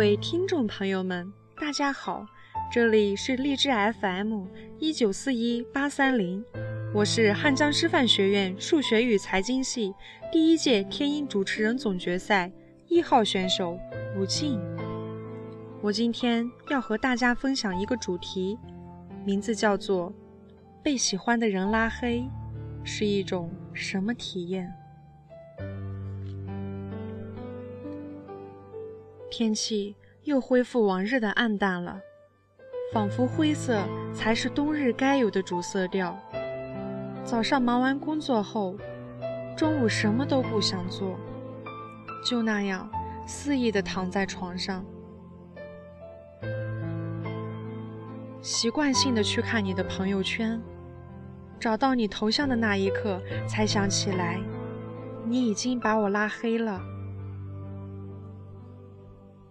各位听众朋友们，大家好，这里是荔枝 FM 一九四一八三零，我是汉江师范学院数学与财经系第一届天音主持人总决赛一号选手吴静。我今天要和大家分享一个主题，名字叫做“被喜欢的人拉黑是一种什么体验”。天气又恢复往日的暗淡了，仿佛灰色才是冬日该有的主色调。早上忙完工作后，中午什么都不想做，就那样肆意地躺在床上，习惯性的去看你的朋友圈，找到你头像的那一刻，才想起来，你已经把我拉黑了。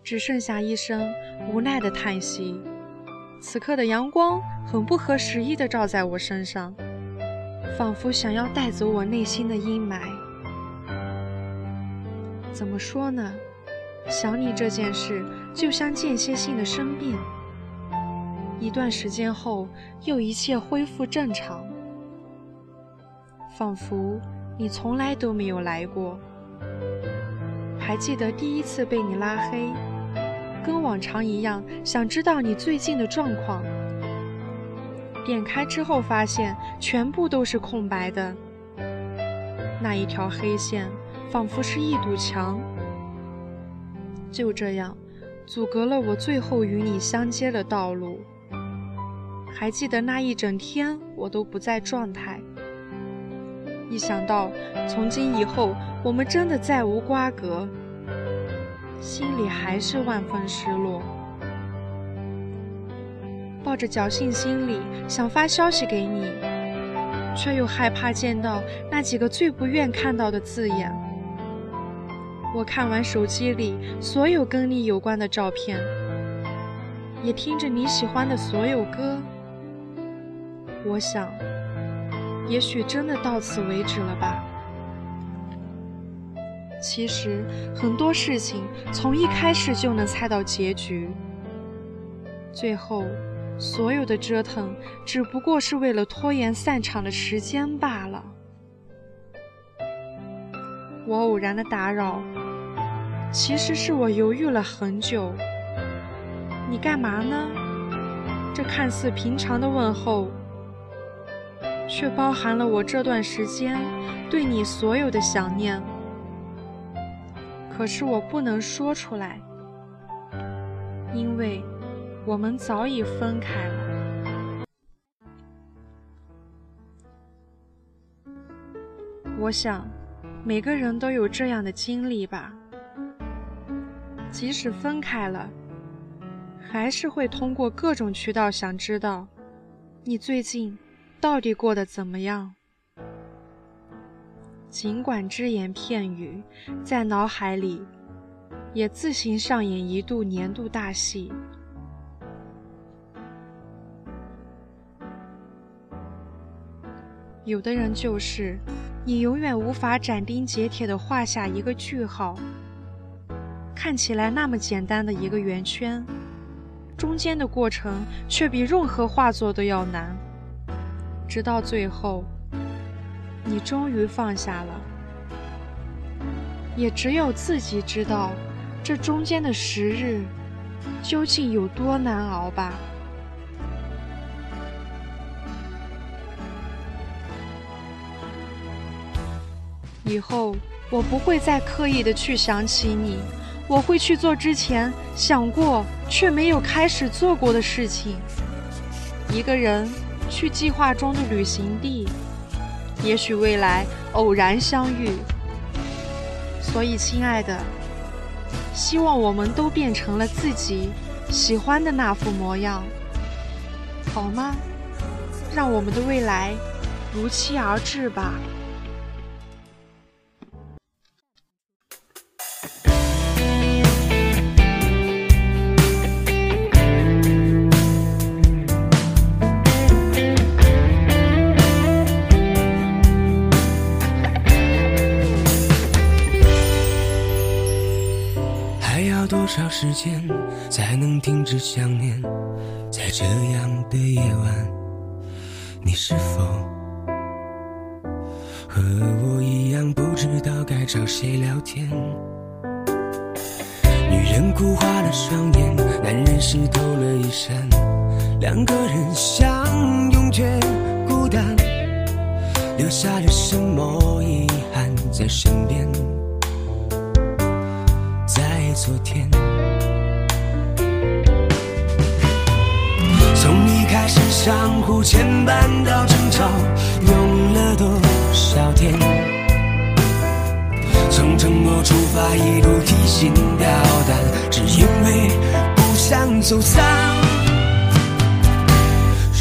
只剩下一声无奈的叹息。此刻的阳光很不合时宜地照在我身上，仿佛想要带走我内心的阴霾。怎么说呢？想你这件事就像间歇性的生病，一段时间后又一切恢复正常，仿佛你从来都没有来过。还记得第一次被你拉黑？跟往常一样，想知道你最近的状况。点开之后，发现全部都是空白的。那一条黑线，仿佛是一堵墙，就这样阻隔了我最后与你相接的道路。还记得那一整天，我都不在状态。一想到从今以后我们真的再无瓜葛。心里还是万分失落，抱着侥幸心理想发消息给你，却又害怕见到那几个最不愿看到的字眼。我看完手机里所有跟你有关的照片，也听着你喜欢的所有歌，我想，也许真的到此为止了吧。其实很多事情从一开始就能猜到结局，最后所有的折腾只不过是为了拖延散场的时间罢了。我偶然的打扰，其实是我犹豫了很久。你干嘛呢？这看似平常的问候，却包含了我这段时间对你所有的想念。可是我不能说出来，因为我们早已分开了。我想，每个人都有这样的经历吧。即使分开了，还是会通过各种渠道想知道，你最近到底过得怎么样。尽管只言片语，在脑海里也自行上演一度年度大戏。有的人就是，你永远无法斩钉截铁地画下一个句号。看起来那么简单的一个圆圈，中间的过程却比任何画作都要难，直到最后。你终于放下了，也只有自己知道，这中间的时日究竟有多难熬吧。以后我不会再刻意的去想起你，我会去做之前想过却没有开始做过的事情。一个人去计划中的旅行地。也许未来偶然相遇，所以亲爱的，希望我们都变成了自己喜欢的那副模样，好吗？让我们的未来如期而至吧。多少时间才能停止想念在这样的夜晚你是否和我一样不知道该找谁聊天女人哭花了双眼男人湿透了衣衫两个人相拥却孤单留下了什么遗憾在身边昨天，从一开始相互牵绊到争吵，用了多少天？从承诺出发，一路提心吊胆，只因为不想走散。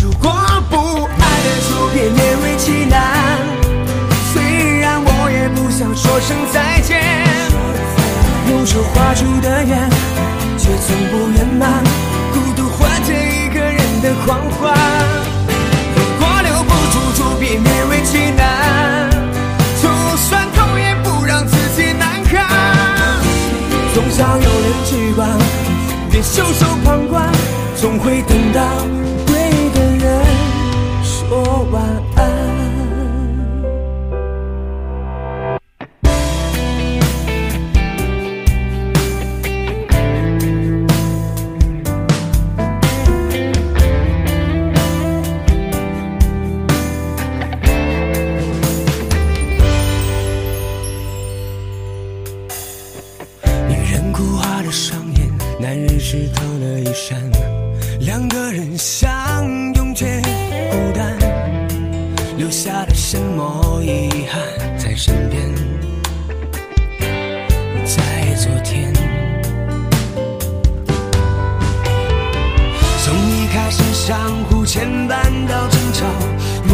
如果不爱了，就别勉为其难。虽然我也不想说声再，手画出的圆，却从不圆满。孤独换着一个人的狂欢。如果留不住，就别勉为其难。就算痛也不让自己难堪。总想有人去管，别袖手旁观，总会等到对的人说晚安。下了什么遗憾在身边？在昨天，从一开始相互牵绊到争吵，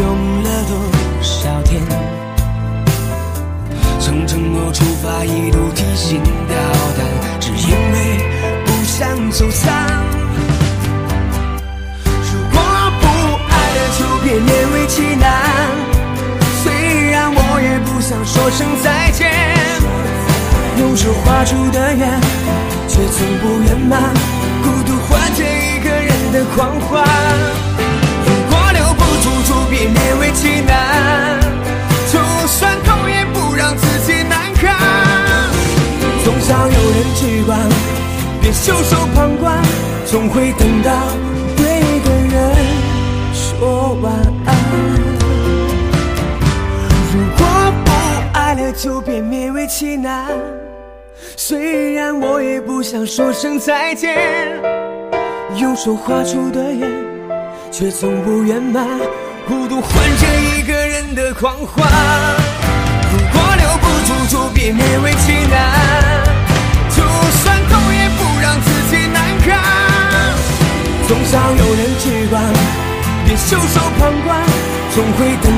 用了多少天？从承诺出发，一路提心吊胆，只因为不想走散。想说声再见，用手画出的圆，却从不圆满。孤独换着一个人的狂欢。如果留不住，就别勉为其难。就算痛也不让自己难堪。总想有人去管，别袖手旁观，总会等到就别勉为其难。虽然我也不想说声再见，用手画出的圆，却从不圆满。孤独换着一个人的狂欢。如果留不住，就别勉为其难。就算痛，也不让自己难堪。总想有人去管，别袖手旁观，总会等